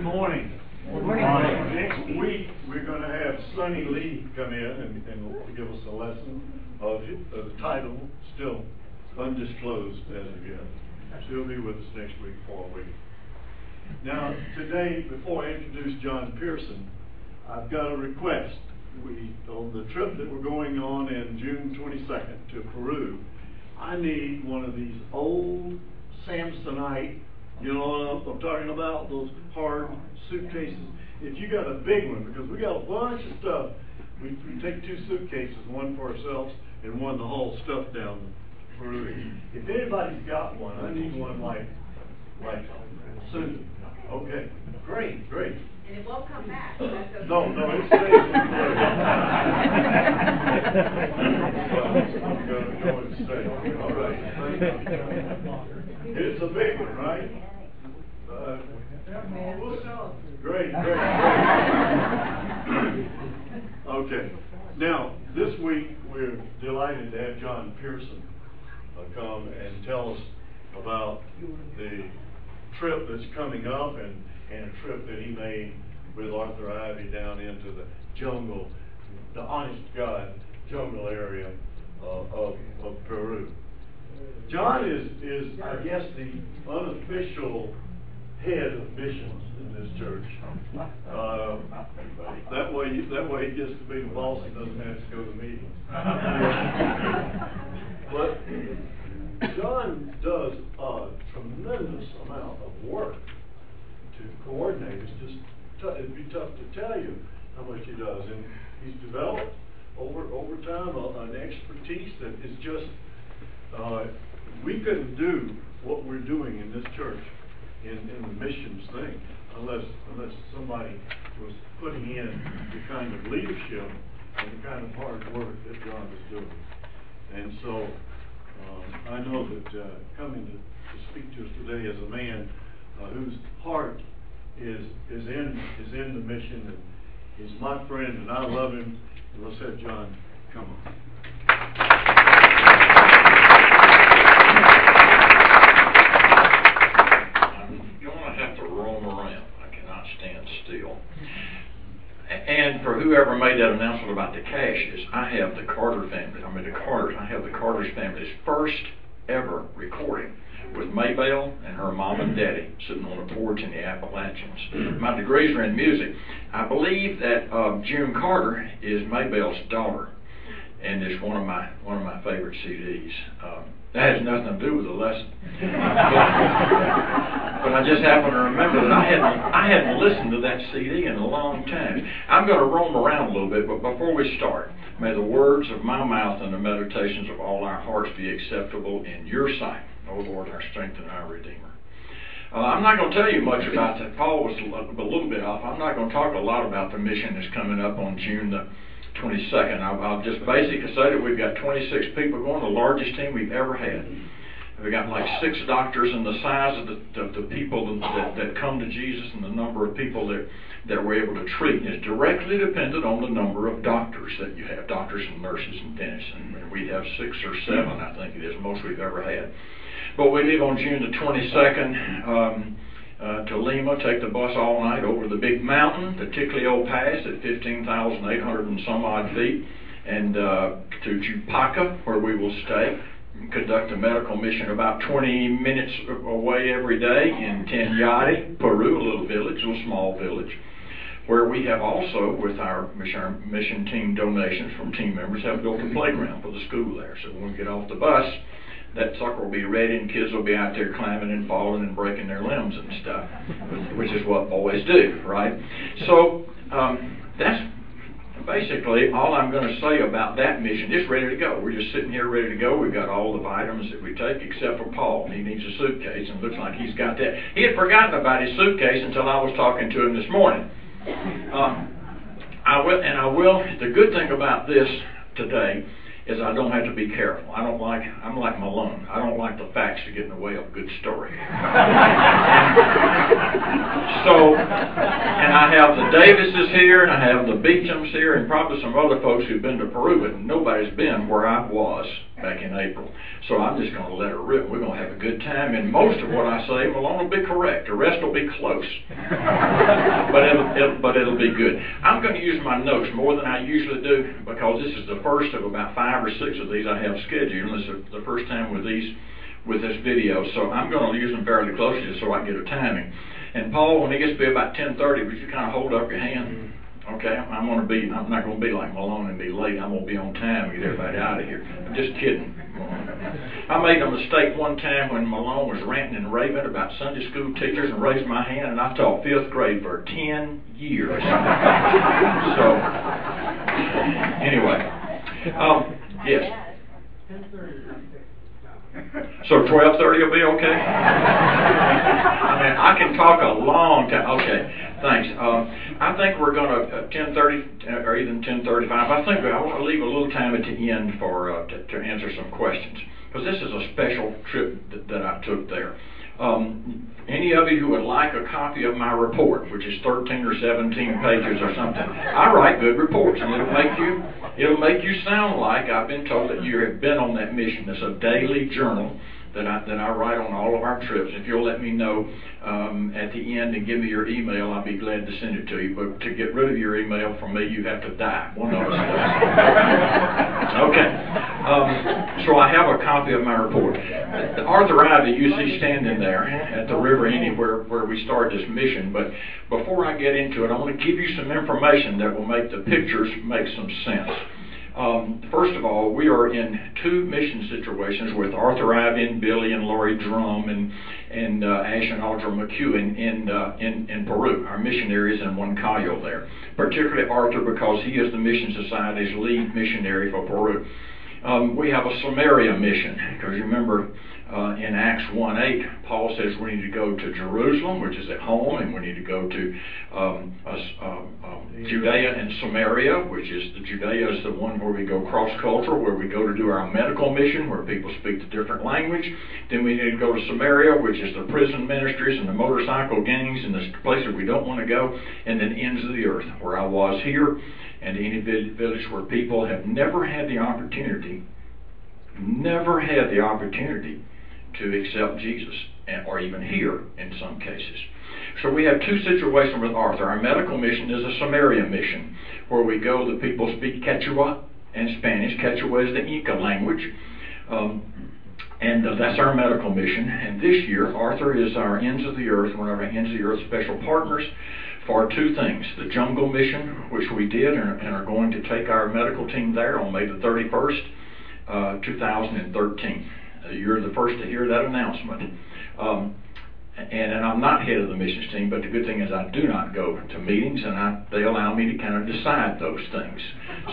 Good morning. Good morning. Next week, we're gonna have Sonny Lee come in and, and give us a lesson of, of the title, still undisclosed as of yet. She'll be with us next week for a week. Now, today, before I introduce John Pearson, I've got a request. We, on the trip that we're going on in June twenty-second to Peru, I need one of these old Samsonite, you know what I'm talking about, those hard suitcases. If you got a big one, because we got a bunch of stuff, we, we take two suitcases, one for ourselves and one to haul stuff down to Peru. If anybody's got one, I need one like, like Susan. Okay, great, great. And it won't come back. That's okay. No, no, it stays. I'm gonna go and stay, all right. It's a big one, right? Uh, Great, great, great. Okay, now, this week, we're delighted to have John Pearson uh, come and tell us about the trip that's coming up and, and a trip that he made with Arthur Ivy down into the jungle, the honest God jungle area uh, of, of Peru. John is, is, I guess, the unofficial head of missions in this church. Uh, That way, that way he gets to be the boss and doesn't have to go to meetings. But John does a tremendous amount of work to coordinate. It's just, tou- it'd be tough to tell you how much he does. And he's developed over, over time a- an expertise that is just, uh, we couldn't do what we're doing in this church in, in the missions thing unless, unless somebody was putting in the kind of leadership and the kind of hard work that John is doing. And so, um, I know that, uh, coming to, to speak to us today is a man, uh, whose heart is, is in, is in the mission and he's my friend and I love him. And let's have John come on. I'm gonna have to roam around. I cannot stand still. A- And for whoever made that announcement about the Cashes, I have the Carter family, I mean the Carters, I have the Carter's family's first ever recording with Maybelle and her mom and daddy sitting on a porch in the Appalachians. My degrees are in music. I believe that uh, June Carter is Maybelle's daughter, and it's one of my one of my favorite CDs. Um, that has nothing to do with the lesson. but I just happen to remember that I hadn't I hadn't listened to that CD in a long time. I'm going to roam around a little bit, but before we start, may the words of my mouth and the meditations of all our hearts be acceptable in your sight, O Lord, our strength and our Redeemer. Uh, I'm not going to tell you much about that. Paul was a little bit off. I'm not going to talk a lot about the mission that's coming up on June the 22nd. I'll, I'll just basically say that we've got 26 people going, the largest team we've ever had. We've got like six doctors, and the size of the, of the people that, that come to Jesus and the number of people that, that we're able to treat is directly dependent on the number of doctors that you have, doctors and nurses and dentists. And we have six or seven, I think it is, most we've ever had. But we leave on June the 22nd um, uh, to Lima, take the bus all night over the big mountain, the Ticlio Pass at 15,800 and some odd feet, and uh, to Chupaca, where we will stay, conduct a medical mission about 20 minutes away every day in Tenyati, Peru, a little village, a little small village where we have also, with our mission, mission team donations from team members, have built a playground for the school there. So when we get off the bus, that sucker will be ready and kids will be out there climbing and falling and breaking their limbs and stuff, which is what boys do, right? So um, that's basically all I'm going to say about that mission. It's ready to go. We're just sitting here ready to go. We've got all the items that we take except for Paul. He needs a suitcase and looks like he's got that. He had forgotten about his suitcase until I was talking to him this morning. Uh, I will, and I will. The good thing about this today is I don't have to be careful. I don't like. I'm like Malone. I don't like the facts to get in the way of a good story. so, and I have the Davises here, and I have the Beechams here, and probably some other folks who've been to Peru, but nobody's been where I was back in April. So I'm just going to let it rip. We're going to have a good time, and most of what I say, will will be correct. The rest will be close. but it'll, it'll, but it'll be good. I'm going to use my notes more than I usually do because this is the first of about five or six of these I have scheduled. And this is the first time with these, with this video. So I'm going to use them fairly closely just so I can get a timing. And Paul, when it gets to be about 10:30, would you kind of hold up your hand? Mm-hmm. Okay, I'm to be. I'm not to be like Malone and be late. I'm to be on time and get everybody out of here. I'm just kidding. I made a mistake one time when Malone was ranting and raving about Sunday school teachers and raised my hand, and I taught fifth grade for 10 years. so, anyway, um, yes. So twelve thirty will be okay? I mean, I can talk a long time. Okay, thanks. Um, I think we're going to uh, ten thirty uh, or even ten thirty-five. I think I want to leave a little time at the end for uh, to, to answer some questions because this is a special trip that I took there. Um, any of you who would like a copy of my report, which is 13 or 17 pages or something, I write good reports, and it'll make you it'll make you sound like I've been told that you have been on that mission. It's a daily journal that I, that I write on all of our trips. If you'll let me know um, at the end and give me your email, I'll be glad to send it to you. But to get rid of your email from me, you have to die. One of us does. okay. Um, so I have a copy of my report. Arthur Ivy, you see standing there at the river anywhere where we started this mission. But before I get into it, I want to give you some information that will make the pictures make some sense. Um, first of all, we are in two mission situations with Arthur Ivan, Billy and Laurie Drum and and uh, Ash and Audra in in, uh, in in Peru. Our missionaries in Huancayo there, particularly Arthur because he is the Mission Society's lead missionary for Peru. Um, we have a Samaria mission because you remember uh, in Acts 1:8, Paul says we need to go to Jerusalem, which is at home, and we need to go to um, uh, um, Judea and Samaria, which is the Judea is the one where we go cross-cultural, where we go to do our medical mission, where people speak the different language. Then we need to go to Samaria, which is the prison ministries and the motorcycle gangs and the places we don't want to go, and then ends of the earth, where I was here, and any village where people have never had the opportunity, never had the opportunity to accept Jesus, or even here in some cases. So we have two situations with Arthur. Our medical mission is a Samaria mission, where we go, the people speak Quechua and Spanish. Quechua is the Inca language. Um, and uh, that's our medical mission. And this year, Arthur is our Ends of the Earth, one of our Ends of the Earth special partners for two things. The Jungle Mission, which we did and, are going to take our medical team there on May the 31st, uh, 2013. Uh, you're the first to hear that announcement. Um, and, and I'm not head of the missions team, but the good thing is I do not go to meetings, and I, they allow me to kind of decide those things.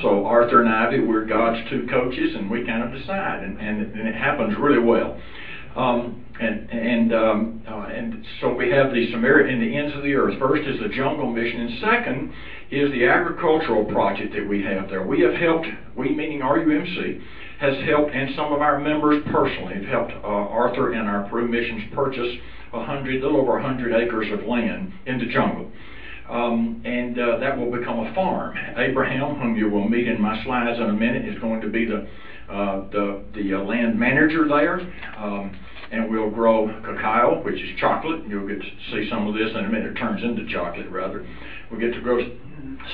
So Arthur and Ivy, we're God's two coaches, and we kind of decide, and, and, and it happens really well. Um, and and um, uh, and so we have the Samaria in the ends of the earth. First is the jungle mission, and second is the agricultural project that we have there. We have helped, we meaning RUMC, has helped, and some of our members personally have helped uh, Arthur and our Peru missions purchase a hundred, little over a hundred acres of land in the jungle. Um, and uh, that will become a farm. Abraham, whom you will meet in my slides in a minute, is going to be the uh, the the uh, land manager there. Um, and we'll grow cacao, which is chocolate. You'll get to see some of this in a minute. It turns into chocolate, rather. We'll get to grow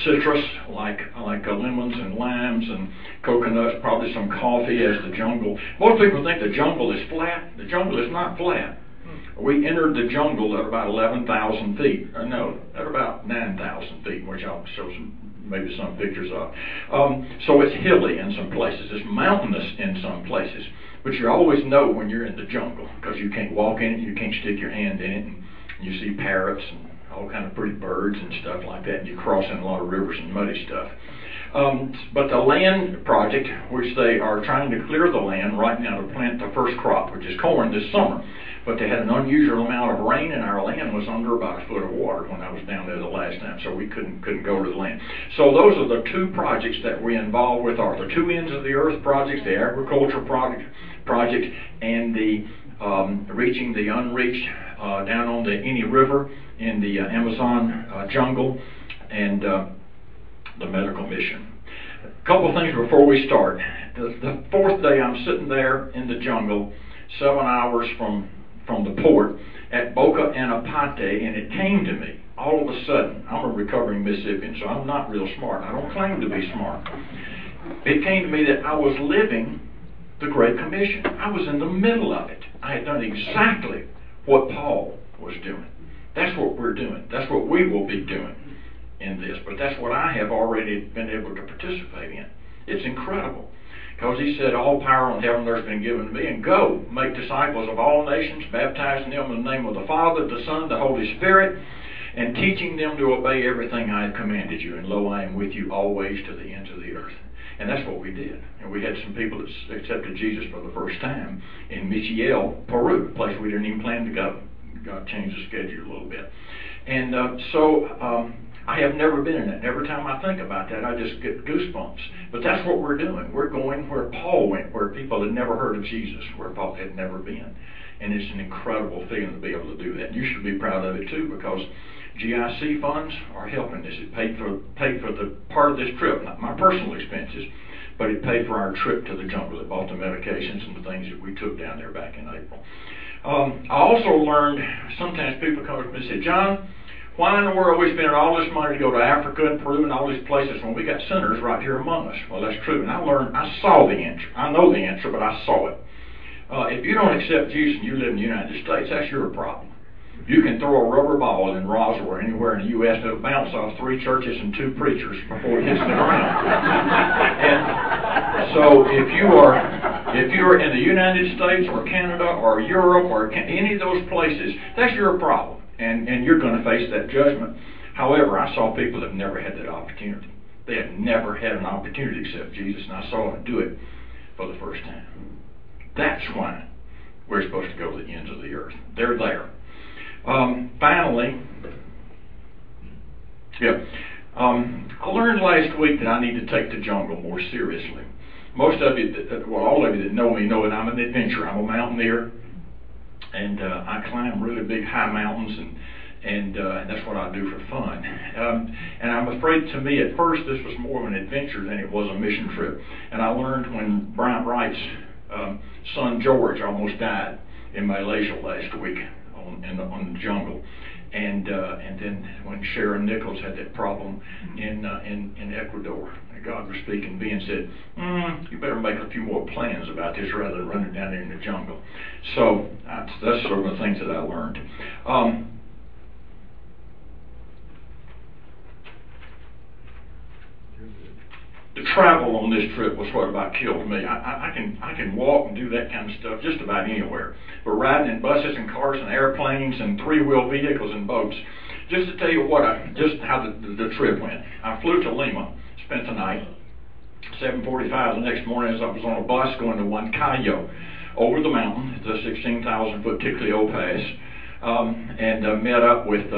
citrus like like uh, lemons and limes and coconuts, probably some coffee as the jungle. Most people think the jungle is flat. The jungle is not flat. We entered the jungle at about 11,000 feet. Uh, no, at about 9,000 feet, which I'll show some, maybe some pictures of. Um, so it's hilly in some places. It's mountainous in some places. But you always know when you're in the jungle because you can't walk in it, you can't stick your hand in it, and you see parrots and all kind of pretty birds and stuff like that. And you cross in a lot of rivers and muddy stuff. Um, but the land project, which they are trying to clear the land right now to plant the first crop, which is corn this summer. But they had an unusual amount of rain, and our land was under about a foot of water when I was down there the last time, so we couldn't couldn't go to the land. So those are the two projects that we involved with are the two ends of the earth projects, the agriculture project, project, and the um, reaching the unreached uh, down on the Ene River in the uh, Amazon uh, jungle, and uh, the medical mission. A couple of things before we start. The, the fourth day, I'm sitting there in the jungle, seven hours from from the port at Boca Anapati, and it came to me all of a sudden, I'm a recovering Mississippian, so I'm not real smart. I don't claim to be smart. It came to me that I was living the Great Commission. I was in the middle of it. I had done exactly what Paul was doing. That's what we're doing. That's what we will be doing in this. But that's what I have already been able to participate in. It's incredible. Because he said, All power on heaven and earth has been given to me, and go, make disciples of all nations, baptizing them in the name of the Father, the Son, the Holy Spirit, and teaching them to obey everything I have commanded you. And lo, I am with you always to the ends of the earth. And that's what we did. And we had some people that accepted Jesus for the first time in Michiel, Peru, a place we didn't even plan to go. God changed the schedule a little bit. And uh, so um, I have never been in it. Every time I think about that, I just get goosebumps. But that's what we're doing. We're going where Paul went, where people had never heard of Jesus, where Paul had never been. And it's an incredible feeling to be able to do that. You should be proud of it too, because GIC funds are helping this. It paid for paid for the part of this trip, not my personal expenses, but it paid for our trip to the jungle. It bought the medications and the things that we took down there back in April. Um, I also learned sometimes people come to me and say, John, why in the world are we spending all this money to go to Africa and Peru and all these places when we got sinners right here among us? Well, that's true. And I learned, I saw the answer. I know the answer, but I saw it. Uh, if you don't accept Jesus and you live in the United States, that's your problem. You can throw a rubber ball in Roswell or anywhere in the U.S. and it'll bounce off three churches and two preachers before it hits the ground. and so if you are if you're in the United States or Canada or Europe or any of those places, that's your problem, and and you're going to face that judgment. However, I saw people that never had that opportunity. They had never had an opportunity to accept Jesus, and I saw them do it for the first time. That's why we're supposed to go to the ends of the earth. They're there. Um, finally, yeah, um, I learned last week that I need to take the jungle more seriously. Most of you, that, well, all of you that know me know that I'm an adventurer. I'm a mountaineer, and uh, I climb really big high mountains, and and, uh, and that's what I do for fun. Um, and I'm afraid, to me, at first, this was more of an adventure than it was a mission trip. And I learned when Brian Wright's um, son George almost died in Malaysia last week on, in the, on the jungle. And uh, and then when Sharon Nichols had that problem in uh, in in Ecuador, God was speaking to me and said, mm, "You better make a few more plans about this rather than running down there in the jungle." So that's, that's sort of the things that I learned. Um, the travel on this trip was what about killed me. I, I, I can I can walk and do that kind of stuff just about anywhere. But riding in buses and cars and airplanes and three wheel vehicles and boats. Just to tell you what I just how the, the, the trip went. I flew to Lima, spent the night. 7:45 the next morning, as I was on a bus going to Huancayo, over the mountain, the 16,000 foot Ticlio Pass. Um, and uh, met up with uh,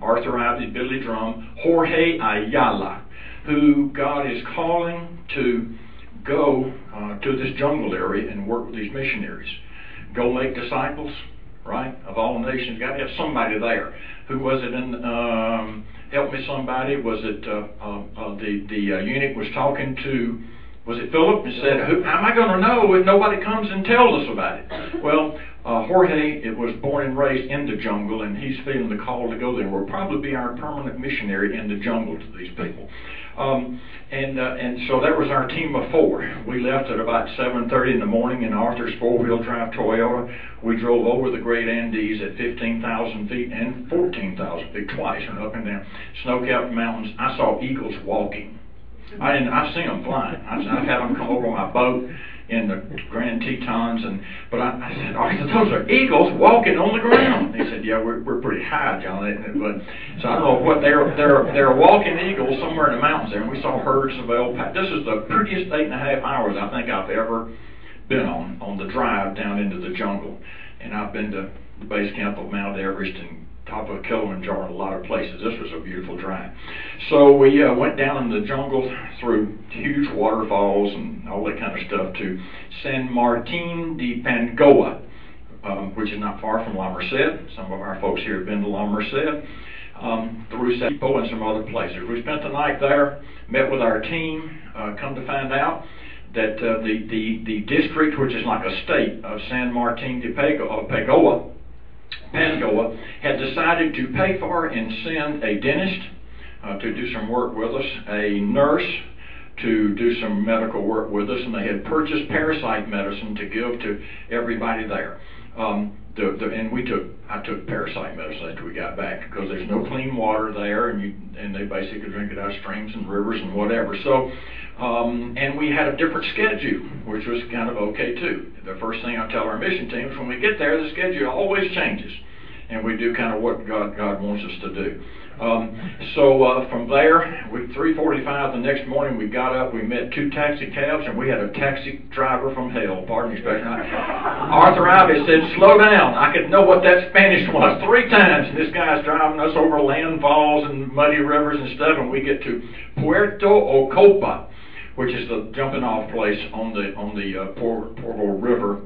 Arthur Ivy, Billy Drum, Jorge Ayala, who God is calling to go uh, to this jungle area and work with these missionaries. Go make disciples, right, of all nations. Got to have somebody there. Who was it in? Um, help me, somebody. Was it uh, uh, uh the the uh, eunuch was talking to? Was it Philip? And said, Who, "How am I going to know if nobody comes and tells us about it?" Well, uh, Jorge it was born and raised in the jungle, and he's feeling the call to go there. Will probably be our permanent missionary in the jungle to these people. Um, and uh, and so that was our team of four. We left at about 7:30 in the morning in Arthur's four-wheel drive Toyota. We drove over the Great Andes at 15,000 feet and 14,000 feet twice, and up and down snow-capped mountains. I saw eagles walking. I didn't. I've seen them flying. I've, I've had them come over on my boat in the Grand Tetons, and but I, I said, oh, said, those are eagles walking on the ground. He said, yeah, we're we're pretty high, John. But so I don't know what they're they're they're walking eagles somewhere in the mountains there, and we saw herds of alpaca. This is the prettiest eight and a half hours I think I've ever been on on the drive down into the jungle, and I've been to the base camp of Mount Everest and top of Kilimanjaro in a lot of places. This was a beautiful drive. So we uh, went down in the jungle through huge waterfalls and all that kind of stuff to San Martin de Pangoa, um, which is not far from La Merced. Some of our folks here have been to La Merced. Um, through Satipo and some other places. We spent the night there, met with our team, uh, come to find out that uh, the, the, the district, which is like a state of San Martin de Pangoa, Pascoa, had decided to pay for and send a dentist uh, to do some work with us, a nurse to do some medical work with us, and they had purchased parasite medicine to give to everybody there. Um, the, the, and we took, I took parasite medicine after we got back because there's no clean water there, and you, and they basically drink it out of streams and rivers and whatever. So, um, and we had a different schedule, which was kind of okay too. The first thing I tell our mission teams when we get there, the schedule always changes, and we do kind of what God God wants us to do. Um, so uh, from there, we 3:45 the next morning, we got up. We met two taxi cabs, and we had a taxi driver from hell. Pardon me, expression. Arthur Ivy said, "Slow down." I could know what that Spanish was three times. And this guy's driving us over landfalls and muddy rivers and stuff, and we get to Puerto Ocopa, which is the jumping off place on the on the uh, River,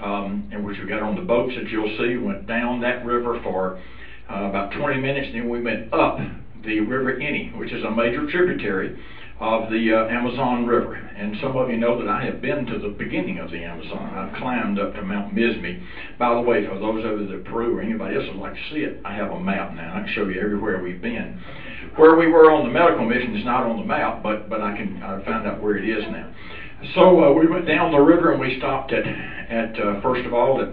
um, in which we got on the boats that you'll see. Went down that river for uh, about 20 minutes, then we went up the River Ene, which is a major tributary of the uh, Amazon River. And some of you know that I have been to the beginning of the Amazon. I've climbed up to Mount Mismi. By the way, for those of you that Peru or anybody else would like to see it, I have a map now. I can show you everywhere we've been. Where we were on the medical mission is not on the map, but but I can I find out where it is now. So uh, we went down the river and we stopped at at uh, first of all at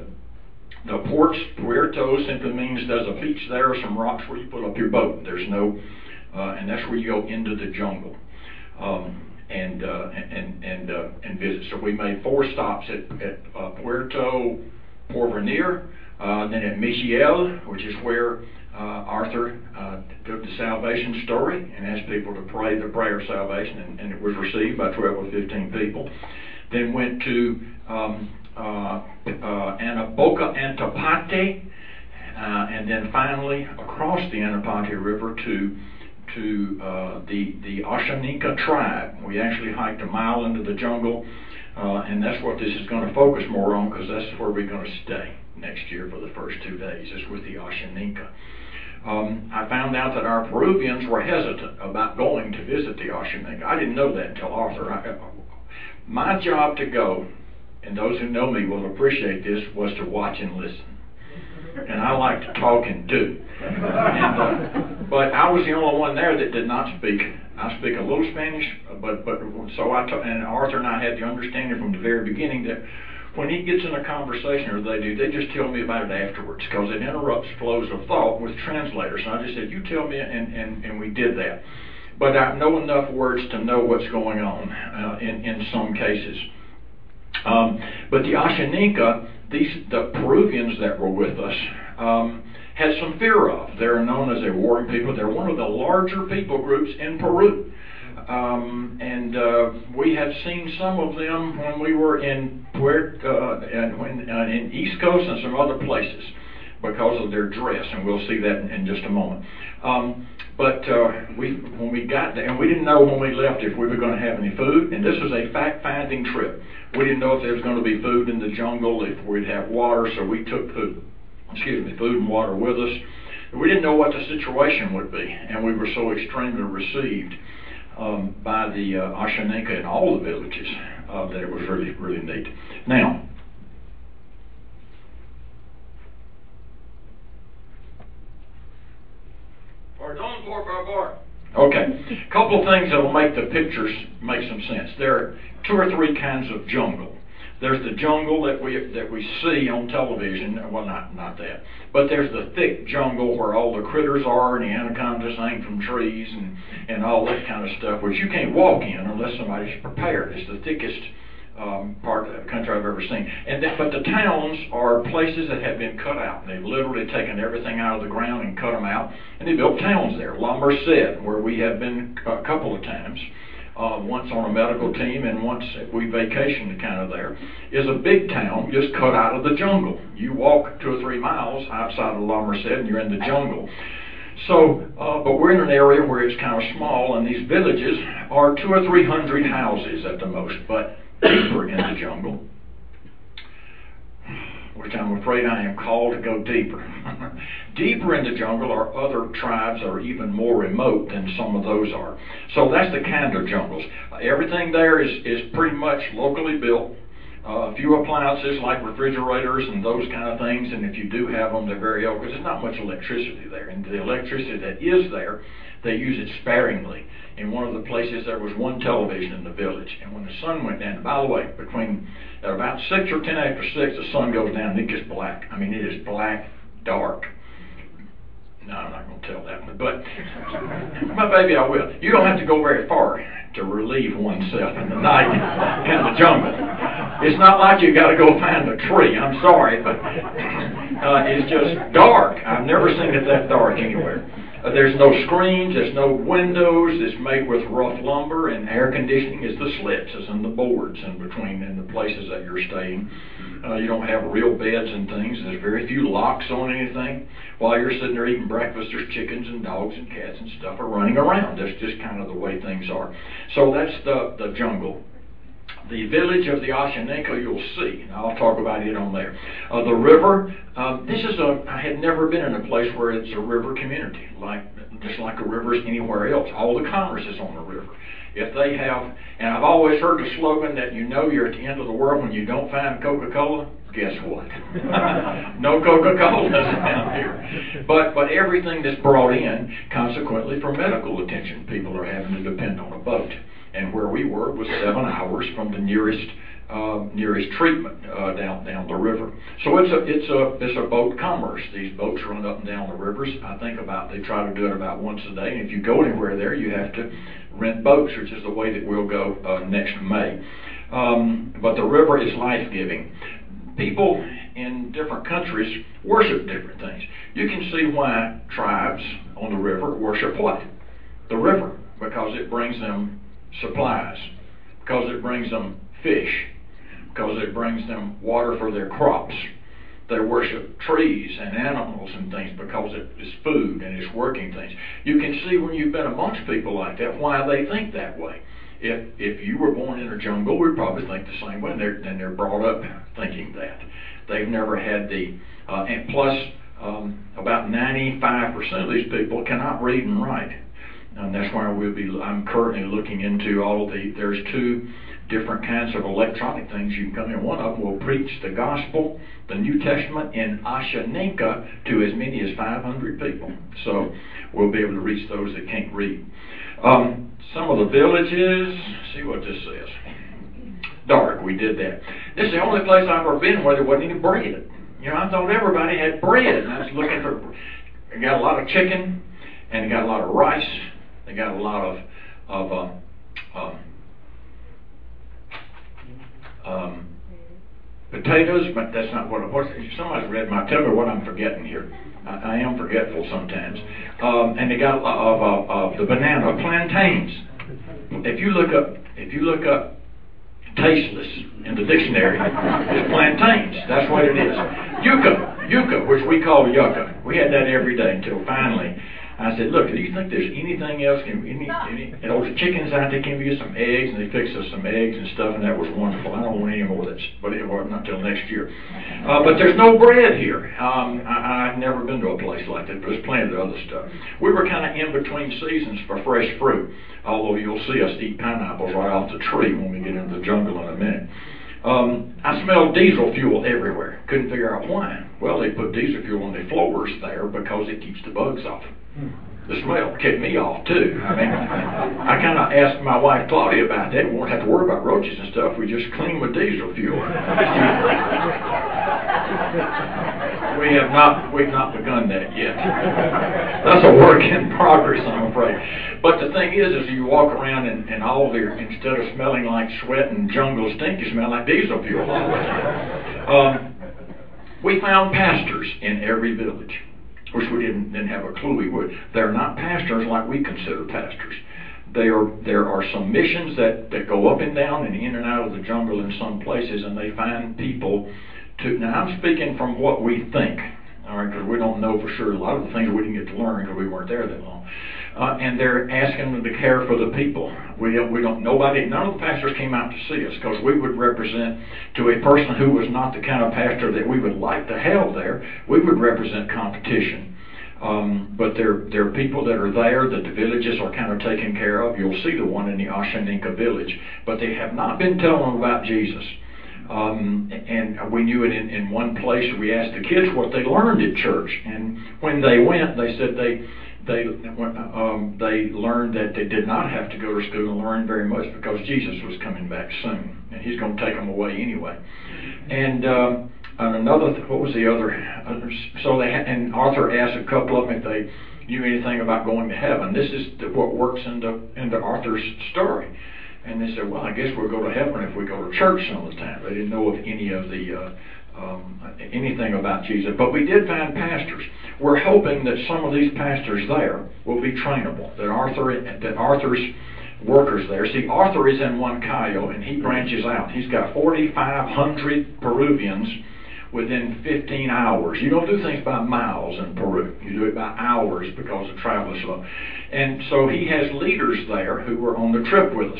the ports, Puerto simply means there's a beach there, some rocks where you put up your boat. There's no, uh, and that's where you go into the jungle. Um, and uh, and and uh, and visit. So we made four stops at, at uh, Puerto Porvenir, uh, then at Michiel, which is where Arthur uh, took the salvation story and asked people to pray the prayer of salvation, and, and it was received by 12 or 15 people. Then went to um, uh, uh, Anaboca Antapate, uh, and then finally across the Anapati River to to uh, the the Ashaninka tribe. We actually hiked a mile into the jungle, uh, and that's what this is going to focus more on because that's where we're going to stay next year for the first two days. Is with the Ashaninka. Um, I found out that our Peruvians were hesitant about going to visit the Ashaninka. I didn't know that until Arthur. I, my job to go and those who know me will appreciate this, was to watch and listen. And I like to talk and do. And, uh, but I was the only one there that did not speak. I speak a little Spanish, but but so I t- and Arthur and I had the understanding from the very beginning that when he gets in a conversation or they do, they just tell me about it afterwards because it interrupts flows of thought with translators. And I just said, "You tell me," and and and we did that. But I know enough words to know what's going on uh, in in some cases. Um, but the Ashaninka, these the Peruvians that were with us, um, had some fear of. They're known as a warring people. They're one of the larger people groups in Peru. Um, and uh, we have seen some of them when we were uh, and when, uh, in East Coast and some other places because of their dress, and we'll see that in, just a moment. Um, but we, when we got there, and we didn't know when we left if we were going to have any food, and this was a fact-finding trip. We didn't know if there was going to be food in the jungle, if we'd have water, so we took food, excuse me, food and water with us. We didn't know what the situation would be, and we were so extremely received um, by the uh, Ashaninka in all the villages uh, that it was really, really neat. Now, Pardon, por favor. Okay, a couple of things that will make the pictures make some sense. There are two or three kinds of jungle. There's the jungle that we that we see on television. Well, not not that, but there's the thick jungle where all the critters are and the anacondas hang from trees and and all that kind of stuff, which you can't walk in unless somebody's prepared. It's the thickest um, part of the country I've ever seen. And but the towns are places that have been cut out. They've literally taken everything out of the ground and cut them out, and they built towns there. La Merced, where we have been a couple of times. Once on a medical team and once we vacationed kind of there, is a big town just cut out of the jungle. You walk two or three miles outside of La Merced and you're in the jungle. So, uh, but we're in an area where it's kind of small, and these villages are two or three hundred houses at the most. But deeper in the jungle, which I'm afraid I am called to go deeper. deeper in the jungle are other tribes that are even more remote than some of those are. So that's the kind of jungles. Everything there is, is pretty much locally built. uh, a few appliances like refrigerators and those kind of things, and if you do have them, they're very old because there's not much electricity there. And the electricity that is there, they use it sparingly. In one of the places, there was one television in the village, and when the sun went down, by the way, between at about six or ten after six, the sun goes down and it gets black. I mean, it is black, dark. No, I'm not going to tell that one, but my baby, I will. You don't have to go very far to relieve oneself in the night in the jungle. It's not like you got to go find a tree. I'm sorry, but uh, it's just dark. I've never seen it that dark anywhere. Uh, there's no screens, there's no windows. It's made with rough lumber, and air conditioning is the slits, is in the boards in between in the places that you're staying. Uh, you don't have real beds and things. There's very few locks on anything. While you're sitting there eating breakfast, there's chickens and dogs and cats and stuff are running around. That's just kind of the way things are. So that's the the jungle. The village of the Ashaninka you'll see. I'll talk about it on there. Uh, the river, um, this is a, I had never been in a place where it's a river community, like just like a river is anywhere else. All the commerce is on the river. If they have, and I've always heard the slogan that you know you're at the end of the world when you don't find Coca-Cola. Guess what? no Coca-Cola down here. But but everything that's brought in, consequently, for medical attention, people are having to depend on a boat and where we were was seven hours from the nearest uh, nearest treatment uh, down down the river. So it's a it's a it's a boat commerce. These boats run up and down the rivers. I think about they try to do it about once a day. And if you go anywhere there, you have to rent boats, which is the way that we'll go uh, next May. Um, but the river is life giving. People in different countries worship different things. You can see why tribes on the river worship what? The river, because it brings them supplies, because it brings them fish, because it brings them water for their crops. They worship trees and animals and things because it is food and it's working things. You can see when you've been amongst people like that why they think that way. If if you were born in a jungle, we'd probably think the same way. And they're, and they're brought up thinking that. They've never had the uh, and plus um, about 95% of these people cannot read and write. And that's why we'll be, I'm currently looking into all of the, there's two different kinds of electronic things you can come in. One of them will preach the gospel, the New Testament in Ashaninka to as many as 500 people. So we'll be able to reach those that can't read. Um, some of the villages, see what this says. Dark, we did that. This is the only place I've ever been where there wasn't any bread. You know, I thought everybody had bread, and I was looking for. They got a lot of chicken, and they got a lot of rice, they got a lot of of um, um, um, potatoes, but that's not what. What somebody's read my. Me what I'm forgetting here. I, I am forgetful sometimes. Um, and they got a lot of, of, of the banana plantains. If you look up, if you look up tasteless in the dictionary it's plantains. That's what it is. Yucca, yucca, which we call yucca. We had that every day until finally I said, look, do you think there's anything else? Can any, any, and those chickens out there can we get some eggs? And they fixed us some eggs and stuff, and that was wonderful. I don't want any more of that, but it wasn't until next year. Uh, but there's no bread here. Um, I, I've never been to a place like that, but there's plenty of other stuff. We were kind of in between seasons for fresh fruit, although you'll see us eat pineapples right off the tree when we get into the jungle in a minute. Um, I smelled diesel fuel everywhere. Couldn't figure out why. Well, they put diesel fuel on the floors there because it keeps the bugs off. The smell kicked me off too. I mean, I kind of asked my wife Claudia about that. We won't have to worry about roaches and stuff. We just clean with diesel fuel. we have not, we've not begun that yet. That's a work in progress, I'm afraid. But the thing is, is you walk around and, and all your, instead of smelling like sweat and jungle stink, you smell like diesel fuel. Um, we found pastors in every village which we didn't, didn't have a clue we would. They're not pastors like we consider pastors. They are, there are some missions that, that go up and down and in and out of the jungle in some places, and they find people to. Now, I'm speaking from what we think, all right, because we don't know for sure. A lot of the things we didn't get to learn because we weren't there that long. Uh, and they're asking them to care for the people. We we don't, nobody, none of the pastors came out to see us because we would represent to a person who was not the kind of pastor that we would like to have there, we would represent competition. Um, but there, there are people that are there that the villages are kind of taken care of. You'll see the one in the Ashaninka village, but they have not been telling about Jesus. Um, and we knew it in, in one place. We asked the kids what they learned at church, and when they went, they said they they um, they learned that they did not have to go to school and learn very much because Jesus was coming back soon, and He's going to take them away anyway. And um, another, what was the other? So they had, and Arthur asked a couple of them if they knew anything about going to heaven. This is what works into into Arthur's story. And they said, well, I guess we'll go to heaven if we go to church some of the time. They didn't know of any of the uh, um, anything about Jesus, but we did find pastors. We're hoping that some of these pastors there will be trainable. That Arthur, that Arthur's workers there. See, Arthur is in Huancayo, and he branches out. He's got 4,500 Peruvians within 15 hours. You don't do things by miles in Peru. You do it by hours because the travel is slow. And so he has leaders there who were on the trip with us.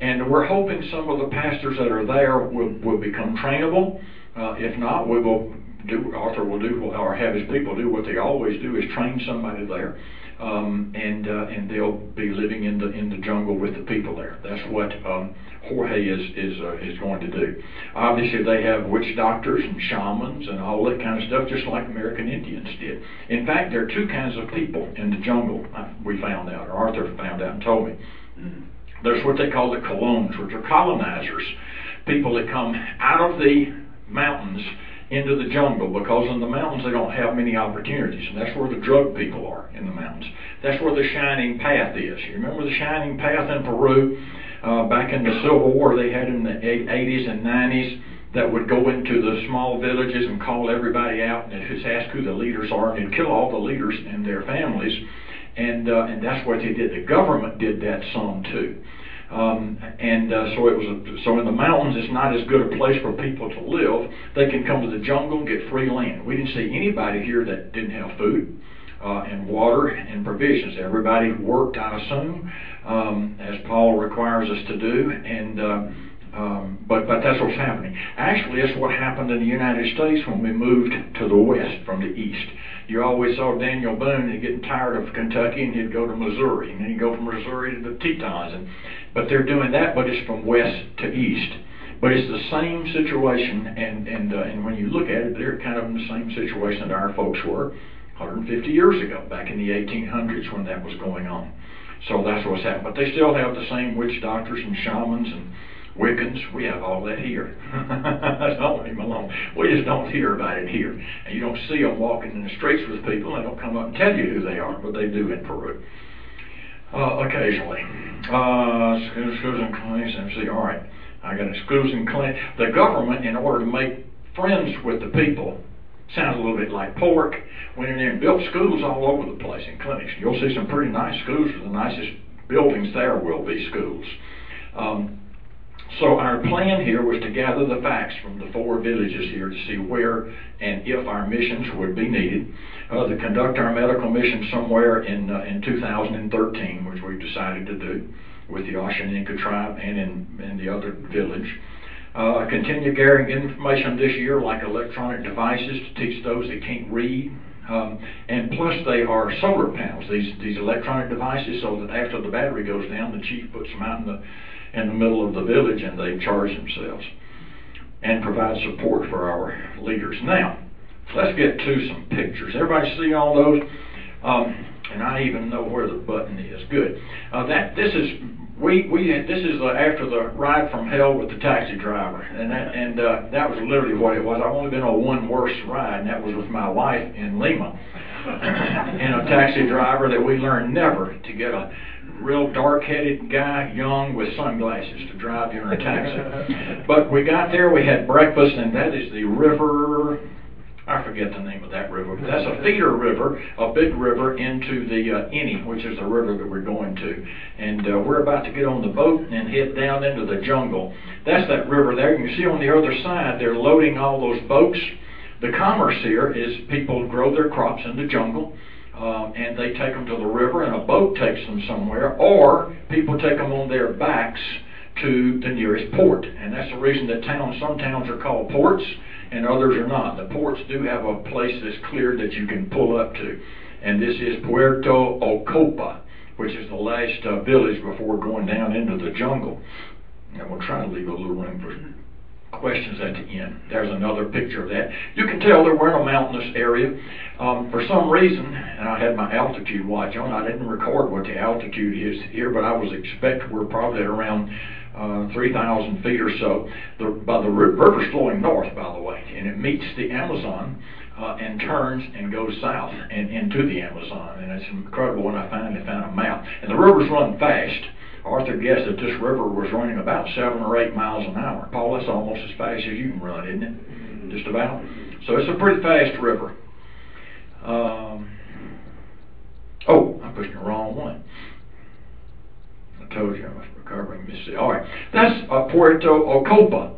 And we're hoping some of the pastors that are there will, will become trainable uh, if not, we will do, Arthur will do, or have his people do what they always do, is train somebody there. Um, and uh, and they'll be living in the in the jungle with the people there. That's what um, Jorge is is uh, is going to do. Obviously, they have witch doctors and shamans and all that kind of stuff, just like American Indians did. In fact, there are two kinds of people in the jungle. Uh, we found out, or Arthur found out and told me. There's what they call the colones, which are colonizers, people that come out of the mountains into the jungle because in the mountains they don't have many opportunities, and that's where the drug people are in the mountains. That's where the shining path is. You remember the shining path in Peru uh, back in the Civil War they had in the 80s and 90s that would go into the small villages and call everybody out and just ask who the leaders are and kill all the leaders and their families. And uh, and that's what they did. The government did that some too. Um, and uh, so it was. So in the mountains, it's not as good a place for people to live. They can come to the jungle and get free land. We didn't see anybody here that didn't have food uh, and water and provisions. Everybody worked, I assume, um, as Paul requires us to do. Um, but but that's what's happening. Actually, it's what happened in the United States when we moved to the west from the east. You always saw Daniel Boone getting tired of Kentucky and he'd go to Missouri and then he'd go from Missouri to the Tetons. And but they're doing that but it's from west to east. But it's the same situation and and uh, and when you look at it they're kind of in the same situation that our folks were 150 years ago back in the 1800s when that was going on. So that's what's happened. But they still have the same witch doctors and shamans and Wiccans, we have all that here. don't leave them alone. We just don't hear about it here. And you don't see them walking in the streets with people. They don't come up and tell you who they are, but they do in Peru. Uh, occasionally. Uh, schools and clinics, MC. All right. I got schools and clinics. The government, in order to make friends with the people, sounds a little bit like pork, went in there and built schools all over the place and clinics. You'll see some pretty nice schools. The nicest buildings there will be schools. Um, so our plan here was to gather the facts from the four villages here to see where and if our missions would be needed, uh, to conduct our medical mission somewhere in uh, in 2013, which we've decided to do with the Ashaninka tribe and in, in the other village. Uh, continue gathering information this year like electronic devices to teach those that can't read. Um, and plus they are solar panels, these, these electronic devices, so that after the battery goes down, the chief puts them out in the in the middle of the village and they charge themselves and provide support for our leaders. Now, let's get to some pictures. Everybody see all those? Um, and I even know where the button is. Good. Uh, that this is we we this is uh, after the ride from hell with the taxi driver, and that and uh, that was literally what it was. I've only been on one worse ride, and that was with my wife in Lima, and a taxi driver that we learned never to get a real dark-headed guy, young, with sunglasses to drive you in a taxi. but we got there, we had breakfast, and that is the river. I forget the name of that river, but that's a feeder river, a big river into the uh, Ene, which is the river that we're going to. And uh, we're about to get on the boat and head down into the jungle. That's that river there. You can see on the other side, they're loading all those boats. The commerce here is people grow their crops in the jungle um, and they take them to the river, and a boat takes them somewhere, or people take them on their backs to the nearest port. And that's the reason that towns, some towns are called ports, and others are not. The ports do have a place that's cleared that you can pull up to, and this is Puerto Ocopa, which is the last uh, village before going down into the jungle. And we'll try to leave a little room for questions at the end. There's another picture of that. You can tell that we're in a mountainous area. Um, for some reason, and I had my altitude watch on, I didn't record what the altitude is here, but I was expecting we're probably at around uh, 3,000 feet or so. The, by the ri- river's flowing north, by the way, and it meets the Amazon uh, and turns and goes south and into the Amazon. And it's incredible when I finally found a map. And the river's running fast. Arthur guessed that this river was running about seven or eight miles an hour. Paul, that's almost as fast as you can run, isn't it? Just about. So it's a pretty fast river. Um, oh, I'm pushing the wrong one. I told you I was recovering Mississippi. All right, that's uh, Puerto Ocopa.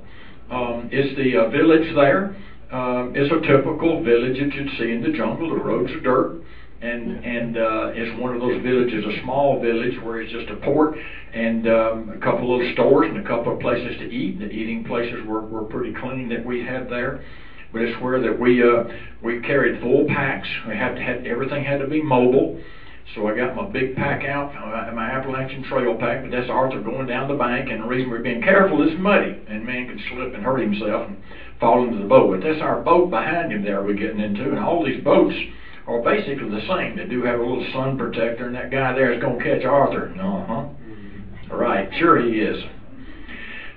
Um, it's the uh, village there. Um, it's a typical village that you'd see in the jungle. The roads are dirt, and and uh, it's one of those villages, a small village where it's just a port and um, a couple of stores and a couple of places to eat. The eating places were, were pretty clean that we had there. But it's where that we uh, we carried full packs. We had to had everything had to be mobile. So I got my big pack out, uh, my Appalachian Trail pack, but that's Arthur going down the bank, and the reason we're being careful is muddy, and man can slip and hurt himself and fall into the boat. But that's our boat behind him there we're getting into, and all these boats are basically the same. They do have a little sun protector, and that guy there is going to catch Arthur. Uh-huh. Right, sure he is.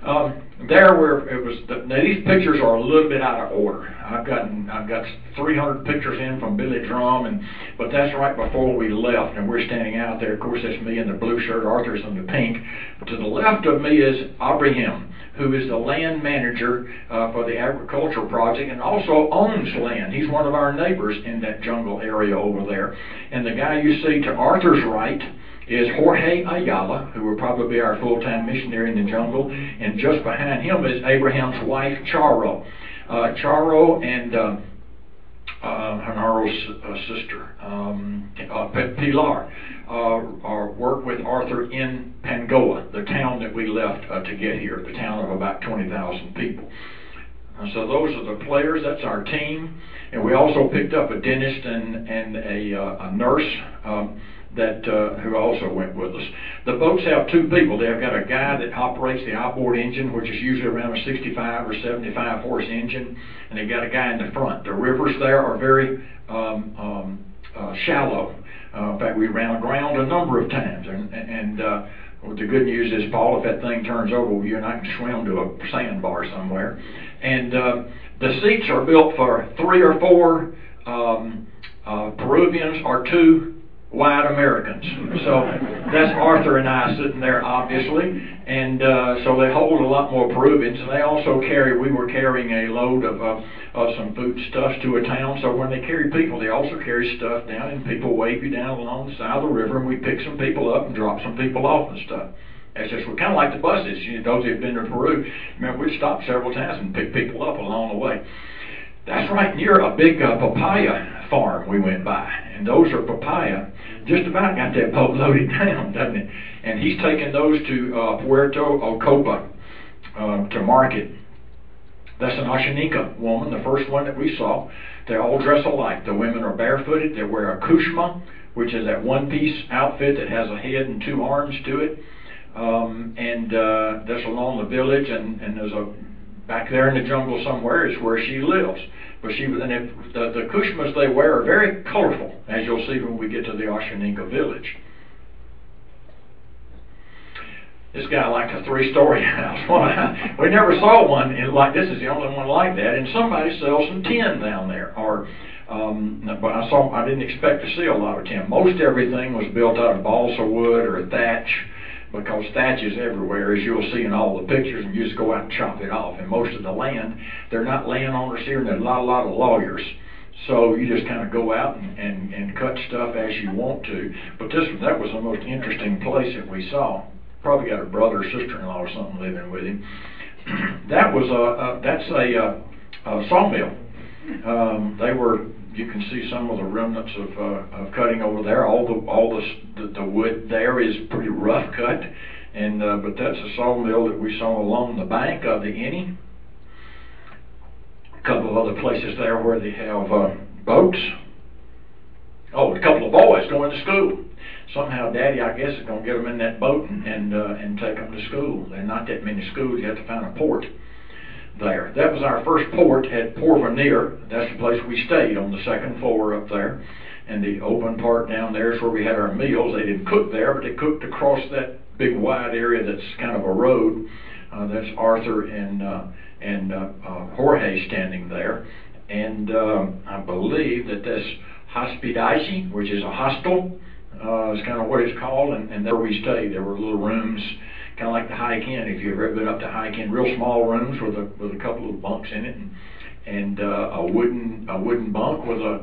Um, there where it was, the, now these pictures are a little bit out of order. I've gotten, I've got 300 pictures in from Billy Drum, and but that's right before we left, and we're standing out there. Of course, that's me in the blue shirt, Arthur's in the pink. To the left of me is Abraham, who is the land manager uh, for the agricultural project and also owns land. He's one of our neighbors in that jungle area over there. And the guy you see to Arthur's right is Jorge Ayala, who will probably be our full-time missionary in the jungle, and just behind him is Abraham's wife, Charo. Uh, Charo and uh, uh, Hanaro's uh, sister, um, uh, Pilar, uh, work with Arthur in Pangoa, the town that we left uh, to get here, the town of about 20,000 people. And so those are the players. That's our team, and we also picked up a dentist and and a, uh, a nurse. Um, that uh, who also went with us. The boats have two people. They've got a guy that operates the outboard engine, which is usually around a 65 or 75 horse engine, and they've got a guy in the front. The rivers there are very um, um, uh, shallow. Uh, in fact, we ran aground a number of times, and and uh, the good news is, Paul, if that thing turns over, you and I can swim to a sandbar somewhere. And uh, the seats are built for three or four um, uh, Peruvians or two white Americans. So that's Arthur and I sitting there, obviously, and uh, so they hold a lot more Peruvians. And they also carry. We were carrying a load of uh, of some food stuffs to a town. So when they carry people, they also carry stuff down, and people wave you down along the side of the river, and we pick some people up and drop some people off and stuff. It's just we're kind of like the buses. You know, those who've been to Peru, remember we'd stop several times and pick people up along the way. That's right near a big uh, papaya farm we went by, and those are papaya. Just about got that boat loaded down, doesn't it? And he's taking those to uh, Puerto Ocopa uh, to market. That's an Ashaninka woman, the first one that we saw. They all dress alike. The women are barefooted. They wear a kushma, which is that one-piece outfit that has a head and two arms to it. Um, and uh, that's along the village, and, and there's a back there in the jungle somewhere is where she lives. But she and if the, the kushmas they wear are very colorful, as you'll see when we get to the Ashaninka village. This guy liked a three-story house. we never saw one in, like this. Is the only one like that. And somebody sells some tin down there, or um, but I saw I didn't expect to see a lot of tin. Most everything was built out of balsa wood or thatch because thatch is everywhere, as you'll see in all the pictures, and you just go out and chop it off. And most of the land, they're not landowners here, and there's a lot, a lot of lawyers. So you just kind of go out and, and, and cut stuff as you want to. But this that was the most interesting place that we saw. Probably got a brother or sister-in-law or something living with him. that was a, a that's a, a, a sawmill. Um, they were you can see some of the remnants of, uh, of cutting over there. All the all the, the wood there is pretty rough cut, and uh, but that's a sawmill that we saw along the bank of the Ene. A couple of other places there where they have uh, boats. Oh, a couple of boys going to school. Somehow, Daddy, I guess, is going to get them in that boat and and, uh, and take them to school. There are not that many schools. You have to find a port. There. That was our first port at Porvenir. That's the place we stayed on the second floor up there. And the open part down there is where we had our meals. They didn't cook there, but they cooked across that big wide area that's kind of a road. Uh, that's Arthur and uh, and uh, uh, Jorge standing there. And um, I believe that this Hospedici, which is a hostel, uh, is kind of what it's called, and, and there we stayed. There were little rooms, kind of like the Hike Inn. If you've ever been up to Hike Inn, real small rooms with a with a couple of bunks in it, and, and uh, a wooden a wooden bunk with a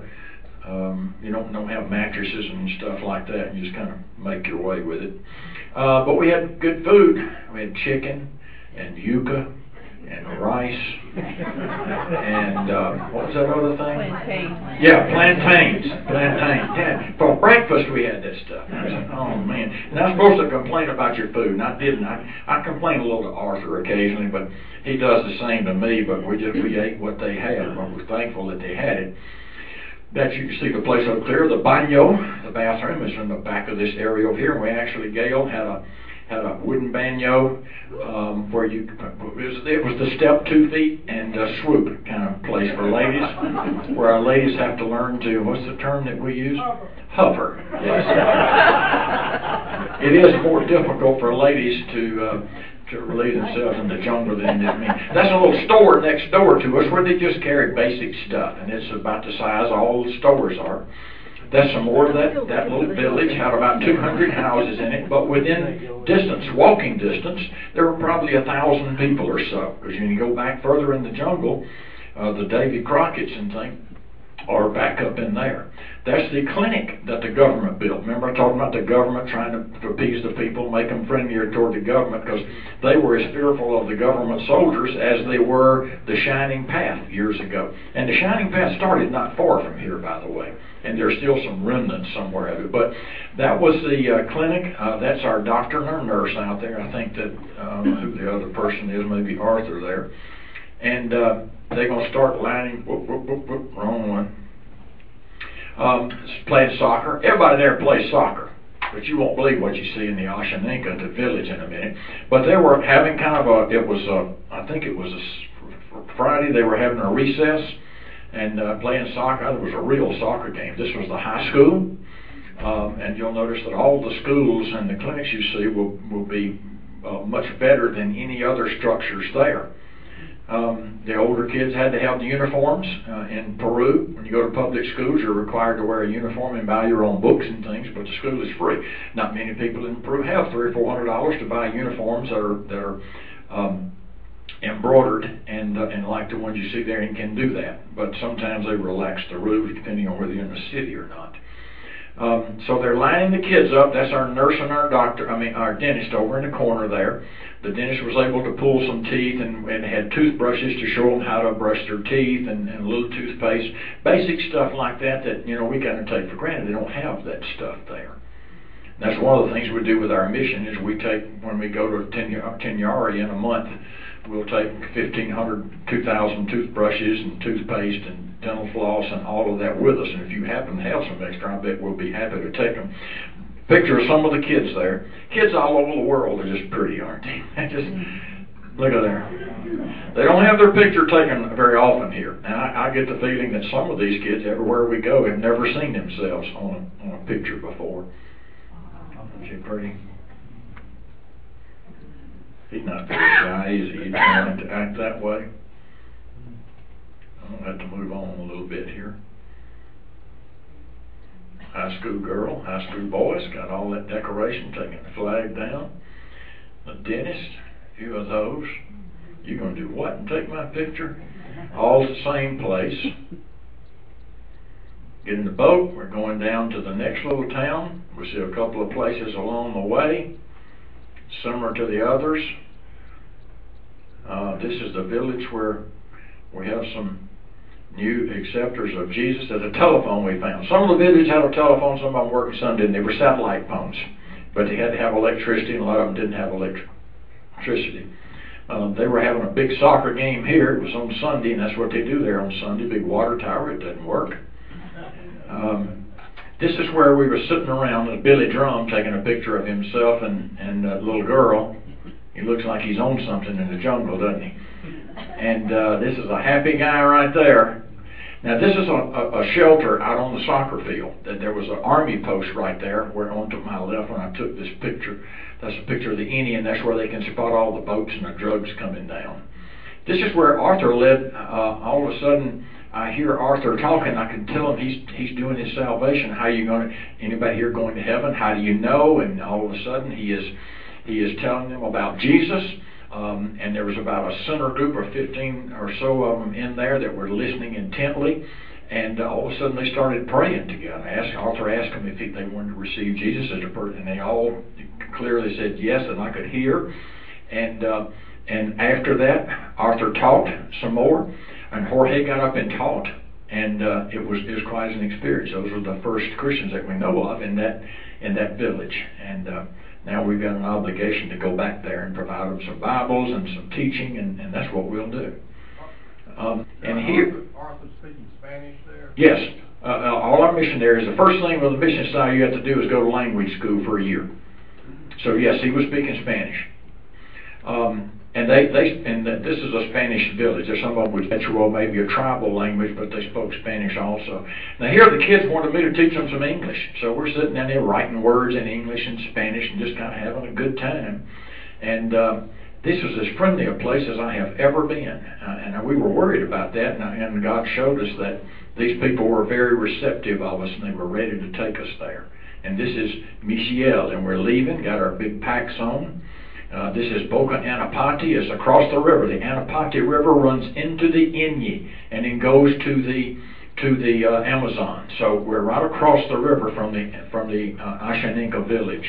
um, you don't don't have mattresses and stuff like that. You just kind of make your way with it. Uh, but we had good food. We had chicken and yuca and rice and uh, what was that other thing? Plantains. Yeah, plantains, plantains. Yeah, for breakfast we had that stuff. I like, oh man. And I'm supposed to complain about your food, and I didn't. I, I complain a little to Arthur occasionally, but he does the same to me. But we just we ate what they had. But we're thankful that they had it. That you can see the place up clear. The baño, the bathroom, is in the back of this area over here. We actually, Gail had a had a wooden baño um, where you it was, it was the step two feet and a swoop kind of place for ladies, where our ladies have to learn to what's the term that we use? Hover. Yes. it is more difficult for ladies to. Uh, to relieve themselves in the jungle than it is me. That's a little store next door to us where they just carry basic stuff, and it's about the size all the stores are. That's some more of that, that little village had about 200 houses in it, but within distance, walking distance, there were probably a thousand people or so. Because when you go back further in the jungle, uh, the Davy Crockett's and things are back up in there. That's the clinic that the government built. Remember I talked about the government trying to appease the people, make them friendlier toward the government because they were as fearful of the government soldiers as they were the Shining Path years ago. And the Shining Path started not far from here, by the way. And there's still some remnants somewhere of it. But that was the uh, clinic. Uh, that's our doctor and our nurse out there. I think that um, who the other person is, maybe Arthur there. And uh, they're going to start lining, whoop, whoop, whoop, whoop, wrong one um, playing soccer. Everybody there plays soccer, but you won't believe what you see in the Ashaninka, the village, in a minute. But they were having kind of a, it was a, I think it was a Friday, they were having a recess and uh, playing soccer. It was a real soccer game. This was the high school. Um, and you'll notice that all the schools and the clinics you see will, will be uh, much better than any other structures there. Um, the older kids had to have the uniforms. Uh, in Peru, when you go to public schools, you're required to wear a uniform and buy your own books and things, but the school is free. Not many people in Peru have three or four hundred dollars to buy uniforms that are that are um, embroidered and uh, and like the ones you see there, and can do that. But sometimes they relax the rules depending on whether you're in the city or not. Um, so they're lining the kids up. That's our nurse and our doctor, I mean, our dentist over in the corner there. The dentist was able to pull some teeth and, and had toothbrushes to show them how to brush their teeth and, and a little toothpaste. Basic stuff like that that, you know, we kind of take for granted. They don't have that stuff there. That's one of the things we do with our mission is we take, when we go to Tenyari in a month, we'll take 1,500, 2,000 toothbrushes and toothpaste and dental floss and all of that with us. And if you happen to have some extra, I bet we'll be happy to take them. Picture of some of the kids there. Kids all over the world are just pretty, aren't they? they just look at there. They don't have their picture taken very often here, and I, I get the feeling that some of these kids, everywhere we go, have never seen themselves on a, on a picture before. Isn't she pretty? He's not very shy, is he? He's trying to act that way. I'm gonna have to move on a little bit here. High school girl, high school boys, got all that decoration, taking the flag down. The dentist, a few of those. You're gonna do what and take my picture? All the same place. Get in the boat, we're going down to the next little town. We see a couple of places along the way, similar to the others. Uh, this is the village where we have some new acceptors of Jesus. There's a telephone we found. Some of the villages had a telephone, some of them working, some didn't. They were satellite phones, but they had to have electricity, and a lot of them didn't have electricity. Um, they were having a big soccer game here. It was on Sunday, and that's what they do there on Sunday. Big water tower. It doesn't work. Um, this is where we were sitting around with Billy Drum taking a picture of himself and and a little girl. He looks like he's on something in the jungle, doesn't he? And uh, this is a happy guy right there. Now this is a, a, a shelter out on the soccer field. That there was an army post right there, where on to my left when I took this picture. That's a picture of the Indian. That's where they can spot all the boats and the drugs coming down. This is where Arthur led. Uh, all of a sudden, I hear Arthur talking. I can tell him he's he's doing his salvation. How you going to? Anybody here going to heaven? How do you know? And all of a sudden, he is he is telling them about Jesus. Um, and there was about a center group of 15 or so of them in there that were listening intently. And uh, all of a sudden they started praying together. Asked, Arthur asked them if he, they wanted to receive Jesus as a person, and they all clearly said yes, and I could hear. And uh, and after that, Arthur talked some more, and Jorge got up and taught, and uh, it was it was quite an experience. Those were the first Christians that we know of in that in that village, and. Uh, now we've got an obligation to go back there and provide them some Bibles and some teaching, and, and that's what we'll do. Um, and here, Arthur speaking Spanish there? yes, uh, uh, all our missionaries, the first thing with the mission side you have to do is go to language school for a year. So yes, he was speaking Spanish. Um, and they, they, and this is a Spanish village. There's some of them with Quechua, maybe a tribal language, but they spoke Spanish also. Now here the kids wanted me to teach them some English. So we're sitting down there writing words in English and Spanish and just kind of having a good time. And, uh, this was as friendly a place as I have ever been. Uh, and we were worried about that, and, and God showed us that these people were very receptive of us, and they were ready to take us there. And this is Michiel, and we're leaving, got our big packs on. Uh, this is Boca Anapati. It's across the river. The Anapati River runs into the Ene and then goes to the to the uh, Amazon. So we're right across the river from the from the uh, Ashaninka village.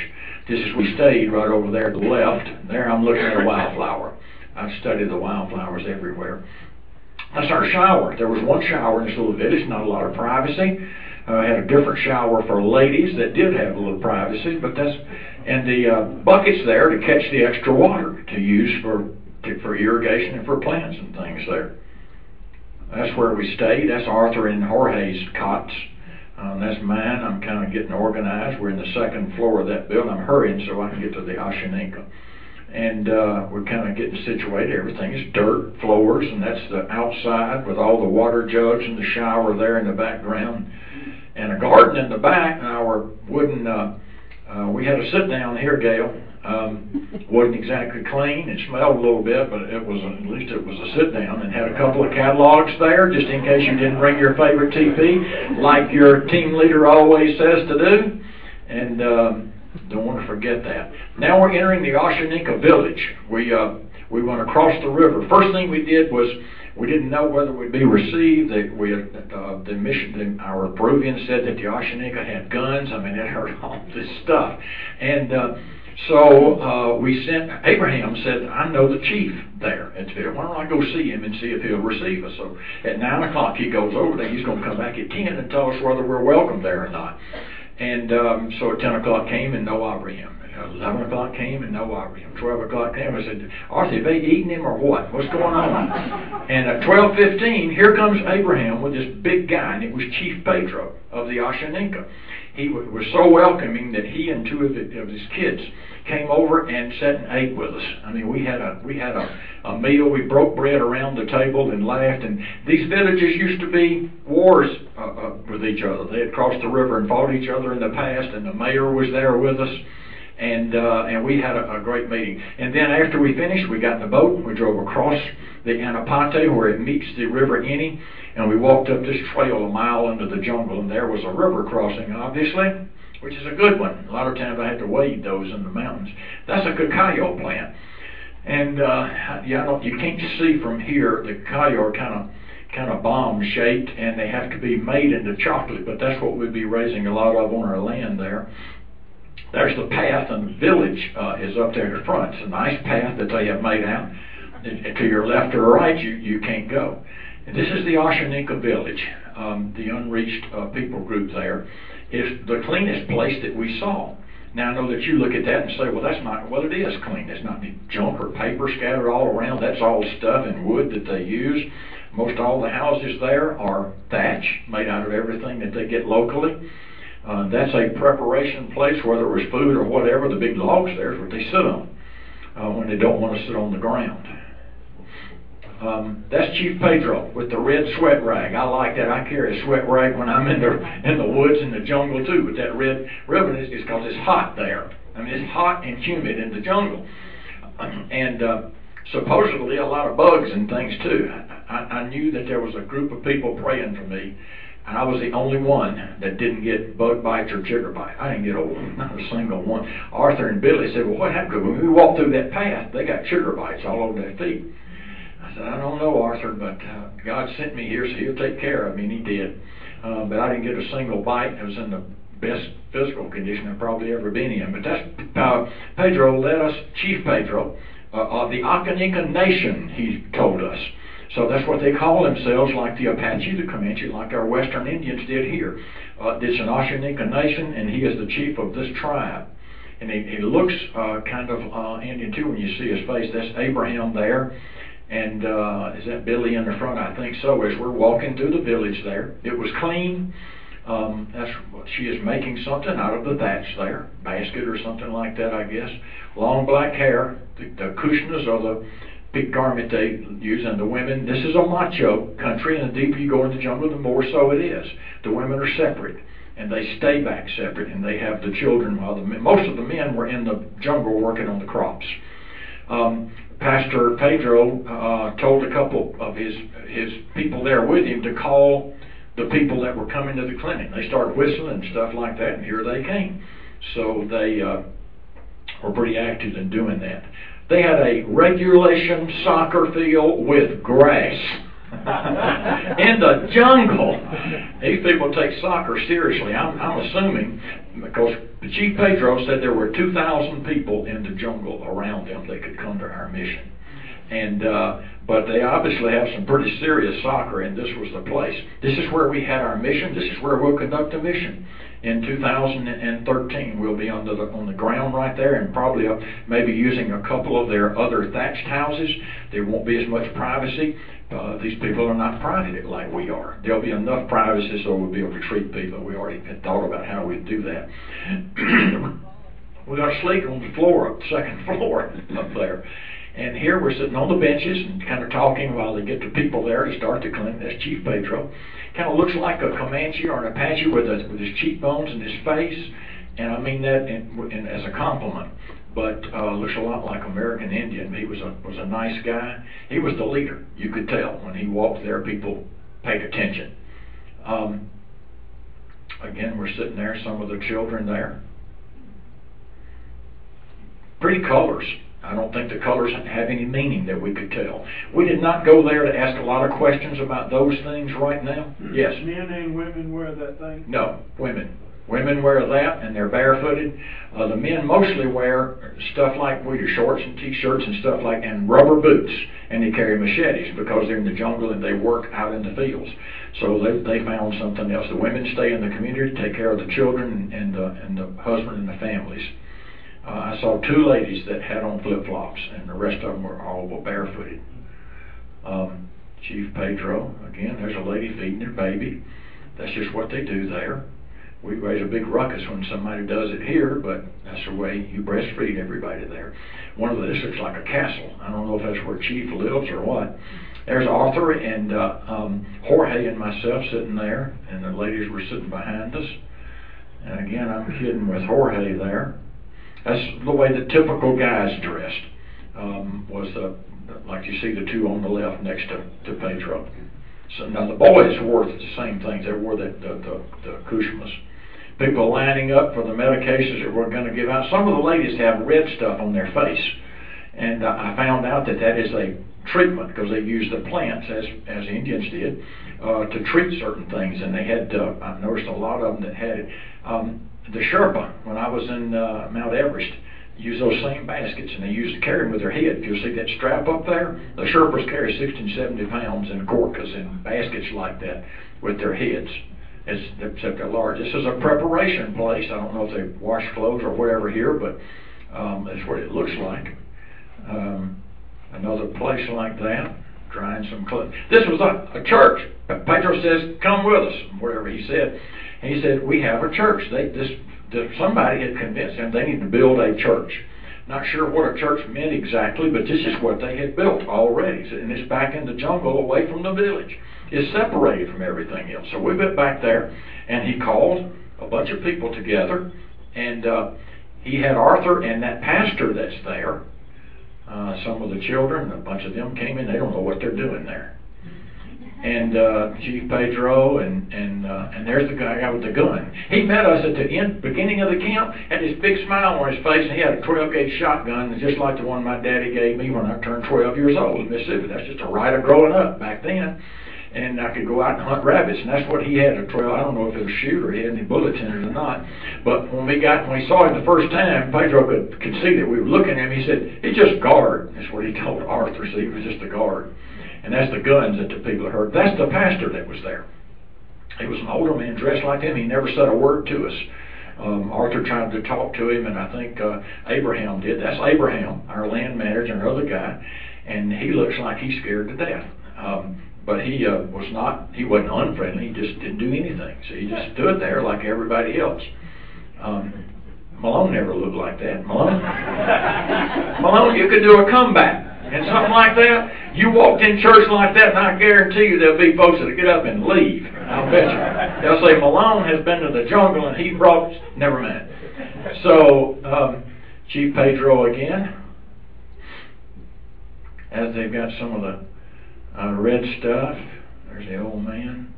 This is we stayed right over there to the left. There I'm looking at a wildflower. I study the wildflowers everywhere. That's our shower. There was one shower in this little village, not a lot of privacy. Uh, had a different shower for ladies that did have a little privacy, but that's and the uh, buckets there to catch the extra water to use for to, for irrigation and for plants and things there. That's where we stayed. That's Arthur and Jorge's cots. Um, that's mine. I'm kind of getting organized. We're in the second floor of that building. I'm hurrying so I can get to the Ashaninka. And uh, we're kind of getting situated. Everything is dirt floors, and that's the outside with all the water jugs and the shower there in the background, and a garden in the back. And our wooden uh, uh, we had a sit down here, Gail. Um, wasn't exactly clean. It smelled a little bit, but it was at least it was a sit down and had a couple of catalogs there, just in case you didn't bring your favorite TP, like your team leader always says to do. And um, don't want to forget that. Now we're entering the Ashaninka village. We uh, we went across the river. First thing we did was we didn't know whether we'd be received. They, we, uh, the mission, the, our Peruvian said that the Ashaninka had guns. I mean, it heard all this stuff. And uh, so uh, we sent, Abraham said, I know the chief there. Why don't I go see him and see if he'll receive us? So at 9 o'clock he goes over there. He's going to come back at 10 and tell us whether we're welcome there or not. And um, so at 10 o'clock came and no Abraham. 11 o'clock came and no Abraham. 12 o'clock came. I said, Arthur, have they eaten him or what? What's going on? and at 12.15, here comes Abraham with this big guy, and it was Chief Pedro of the Ashaninka. He was so welcoming that he and two of, the, of his kids came over and sat and ate with us. I mean, we had a we had a, a meal. We broke bread around the table and laughed. And these villages used to be wars uh, uh, with each other. They had crossed the river and fought each other in the past, and the mayor was there with us and uh, and we had a, a great meeting. And then after we finished, we got in the boat. We drove across the Anapati where it meets the River Ene, and we walked up this trail a mile into the jungle, and there was a river crossing, obviously, which is a good one. A lot of times I had to wade those in the mountains. That's a cacao plant, and uh, yeah, I don't, you can't see from here. The cacao are kind of kind of bomb shaped, and they have to be made into chocolate. But that's what we'd be raising a lot of on our land there. There's the path, and the village uh, is up there in the front. It's a nice path that they have made out. To your left or right, you, you can't go. And this is the Ashaninka village, um, the unreached uh, people group there. It's the cleanest place that we saw. Now I know that you look at that and say, well, that's not, well, it is clean. There's not any junk or paper scattered all around. That's all stuff and wood that they use. Most all the houses there are thatch, made out of everything that they get locally. Uh, that's a preparation place, whether it was food or whatever. The big logs there is what they sit on uh, when they don't want to sit on the ground. Um, that's Chief Pedro with the red sweat rag. I like that. I carry a sweat rag when I'm in the in the woods in the jungle too. But that red ribbon is because it's hot there. I mean, it's hot and humid in the jungle, and uh, supposedly a lot of bugs and things too. I, I knew that there was a group of people praying for me, and I was the only one that didn't get bug bites or chigger bites. I didn't get a, not a single one. Arthur and Billy said, "Well, what happened?" When we walked through that path, they got chigger bites all over their feet. I said, "I don't know, Arthur, but uh, God sent me here, so He'll take care of me." And He did. Uh, but I didn't get a single bite. I was in the best physical condition I've probably ever been in. But that's uh, Pedro led us, Chief Pedro, uh, of the Ashaninka Nation. He told us. So that's what they call themselves, like the Apache, the Comanche, like our Western Indians did here. Uh, it's an Ashaninka nation, and he is the chief of this tribe. And he, he looks uh, kind of uh, Indian too when you see his face. That's Abraham there. And uh, is that Billy in the front? I think so. As we're walking through the village there, it was clean. Um, that's she is making something out of the thatch there, basket or something like that, I guess. Long black hair. The, the Kushmas are the big garment they use, and the women. This is a macho country, and the deeper you go in the jungle, the more so it is. The women are separate, and they stay back separate, and they have the children. While the men, most of the men were in the jungle working on the crops. Um, Pastor Pedro uh, told a couple of his his people there with him to call the people that were coming to the clinic. They started whistling and stuff like that, and here they came. So they uh, were pretty active in doing that. They had a regulation soccer field with grass in the jungle. These people take soccer seriously. I'm, I'm assuming because Chief Pedro said there were 2,000 people in the jungle around them that could come to our mission. And uh, but they obviously have some pretty serious soccer, and this was the place. This is where we had our mission. This is where we'll conduct a mission in 2013. We'll be on the on the ground right there, and probably uh, maybe using a couple of their other thatched houses. There won't be as much privacy. Uh, these people are not private like we are. There'll be enough privacy so we'll be able to treat people. We already had thought about how we'd do that. we got to sleep on the floor, up the second floor up there. And here we're sitting on the benches and kind of talking while they get the people there to start to clean. That's Chief Pedro. Kind of looks like a Comanche or an Apache with, a, with his cheekbones and his face. And I mean that in, in, as a compliment. But uh, looks a lot like American Indian. He was a was a nice guy. He was the leader. You could tell when he walked there, people paid attention. Um, again, we're sitting there. Some of the children there. Pretty colors. I don't think the colors have any meaning that we could tell. We did not go there to ask a lot of questions about those things right now. Yes. Men and women wear that thing? No, women. Women wear that and they're barefooted. Uh, the men mostly wear stuff like we do, shorts and t-shirts and stuff like, and rubber boots. And they carry machetes because they're in the jungle and they work out in the fields. So they they found something else. The women stay in the community, take care of the children and the and the husband and the families. Uh, I saw two ladies that had on flip flops, and the rest of them were all barefooted. Um, Chief Pedro, again, there's a lady feeding her baby. That's just what they do there. We raise a big ruckus when somebody does it here, but that's the way you breastfeed everybody there. One of the, this looks like a castle. I don't know if that's where Chief lives or what. There's Arthur and uh, um, Jorge and myself sitting there, and the ladies were sitting behind us. And again, I'm kidding with Jorge there. That's the way the typical guys dressed. Um, was the like you see the two on the left next to, to Pedro. So now the boys wore the same things. They wore the the, the, the Kushmas. People lining up for the medications that we're going to give out. Some of the ladies have red stuff on their face, and uh, I found out that that is a treatment because they use the plants as as Indians did uh, to treat certain things. And they had uh, I noticed a lot of them that had it. Um, the Sherpa, when I was in uh, Mount Everest, use those same baskets, and they used to carry them with their head. If you see that strap up there, the Sherpas carry 60 and 70 pounds in gorkas and baskets like that with their heads, as, except they're large. This is a preparation place. I don't know if they wash clothes or whatever here, but um, that's what it looks like. Um, another place like that, drying some clothes. This was a, a church. Pedro says, "Come with us," whatever he said. And he said, "We have a church." They this, this somebody had convinced them they need to build a church. Not sure what a church meant exactly, but this is what they had built already. And it's back in the jungle away from the village. It's separated from everything else. So we went back there and he called a bunch of people together and uh, he had Arthur and that pastor that's there. Uh, some of the children, a bunch of them came in. They don't know what they're doing there. And uh, Chief Pedro and and uh, and there's the guy with the gun. He met us at the end, beginning of the camp, had this big smile on his face, and he had a 12 gauge shotgun, just like the one my daddy gave me when I turned 12 years old in Mississippi. That's just a rite of growing up back then. And I could go out and hunt rabbits, and that's what he had a 12. I don't know if it was shoot or he had any bullets in it or not. But when we got when we saw him the first time, Pedro could could see that we were looking at him. He said, "He's just guard." That's what he told Arthur. So he was just a guard. And that's the guns that the people heard. That's the pastor that was there. He was an older man dressed like him. He never said a word to us. Um, Arthur tried to talk to him, and I think uh, Abraham did. That's Abraham, our land manager, another guy, and he looks like he's scared to death. Um, but he uh, was not. He wasn't unfriendly. He just didn't do anything. So he just stood there like everybody else. Um, Malone never looked like that. Malone, Malone, you could do a comeback and something like that. You walked in church like that, and I guarantee you there'll be folks that'll get up and leave. I'll bet you. They'll say Malone has been to the jungle and he brought. Never mind. So um, Chief Pedro again, as they've got some of the uh, red stuff. There's the old man.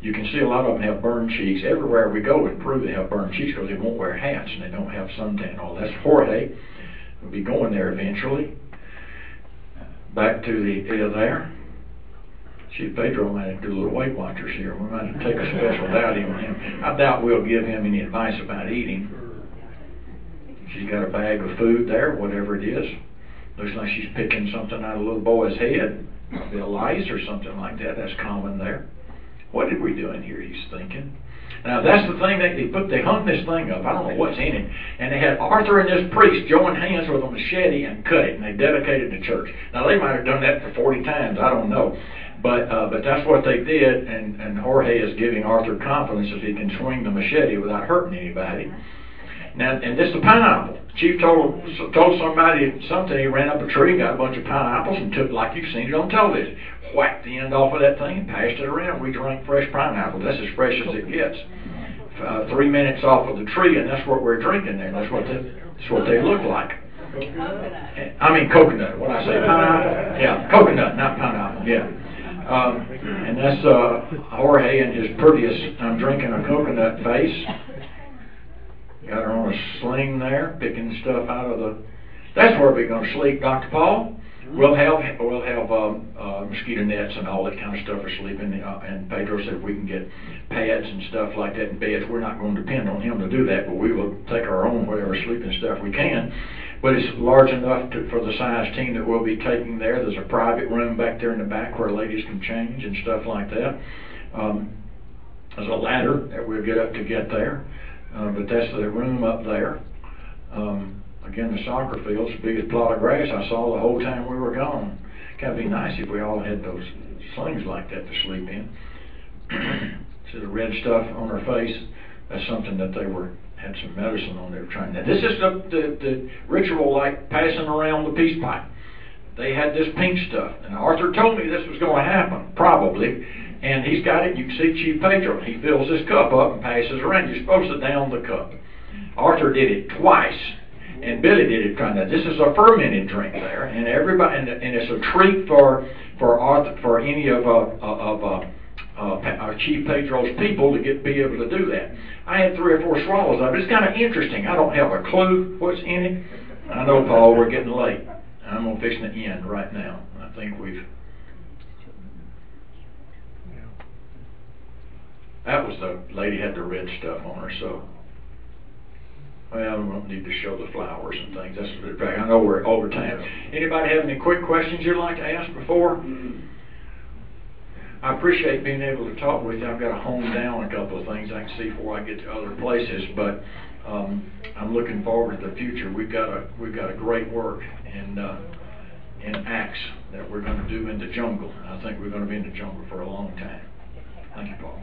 You can see a lot of them have burned cheeks. Everywhere we go in Peru, they have burned cheeks because they won't wear hats and they don't have suntan. All that's Jorge. We'll be going there eventually. Back to the area there. Chief Pedro might have to do a little Weight Watchers here. We might have to take a special dowdy on him. I doubt we'll give him any advice about eating. She's got a bag of food there, whatever it is. Looks like she's picking something out of a little boy's head. A lice or something like that. That's common there. What did we do in here? He's thinking. Now that's the thing that they put. They hung this thing up. I don't know what's in it. And they had Arthur and this priest join hands with a machete and cut it, and they dedicated the church. Now they might have done that for forty times. I don't know. But uh, but that's what they did, and and Jorge is giving Arthur confidence that he can swing the machete without hurting anybody. Now, and this is the pineapple. Chief told told somebody something. He ran up a tree, got a bunch of pineapples, and took like you've seen it on television. Whacked the end off of that thing and passed it around. We drank fresh pineapple. That's as fresh as it gets. Uh, three minutes off of the tree, and that's what we're drinking there. That's what they, that's what they look like. Coconut. I mean coconut. What I say, pineapple? Yeah, coconut, not pineapple. Yeah. Um, and that's uh, Jorge and his prettiest. I'm drinking a coconut face. Got her on a sling there, picking stuff out of the. That's where we're going to sleep, Dr. Paul. We'll have we'll have um, uh, mosquito nets and all that kind of stuff for sleeping. Uh, and Pedro said if we can get pads and stuff like that in beds, we're not going to depend on him to do that, but we will take our own whatever sleeping stuff we can. But it's large enough to, for the size team that we'll be taking there. There's a private room back there in the back where ladies can change and stuff like that. Um, there's a ladder that we'll get up to get there, uh, but that's the room up there. Um, again, the soccer field's the biggest plot of grass I saw the whole time we were gone. Kind of be nice if we all had those slings like that to sleep in. See the red stuff on her face? That's something that they were had some medicine on. They were trying. Now this is the, the the ritual like passing around the peace pipe. They had this pink stuff, and Arthur told me this was going to happen, probably. And he's got it. You can see Chief Pedro. He fills this cup up and passes around. You're supposed to down the cup. Arthur did it twice, and Billy did it trying that. This is a fermented drink there, and everybody, and, and it's a treat for for Arthur, for any of uh, of uh, uh, our Chief Pedro's people to get be able to do that. I had three or four swallows of it. It's kind of interesting. I don't have a clue what's in it. I know, Paul, we're getting late. I'm gonna fix the end right now. I think we've. That was the lady had the red stuff on her, so. Well, we don't need to show the flowers and things. That's in fact, I know we're over time. Anybody have any quick questions you'd like to ask before? I appreciate being able to talk with you. I've got to hone down a couple of things I can see before I get to other places, but um, I'm looking forward to the future. We've got a we've got a great work in uh, in Acts that we're going to do in the jungle. I think we're going to be in the jungle for a long time. Thank you, Paul.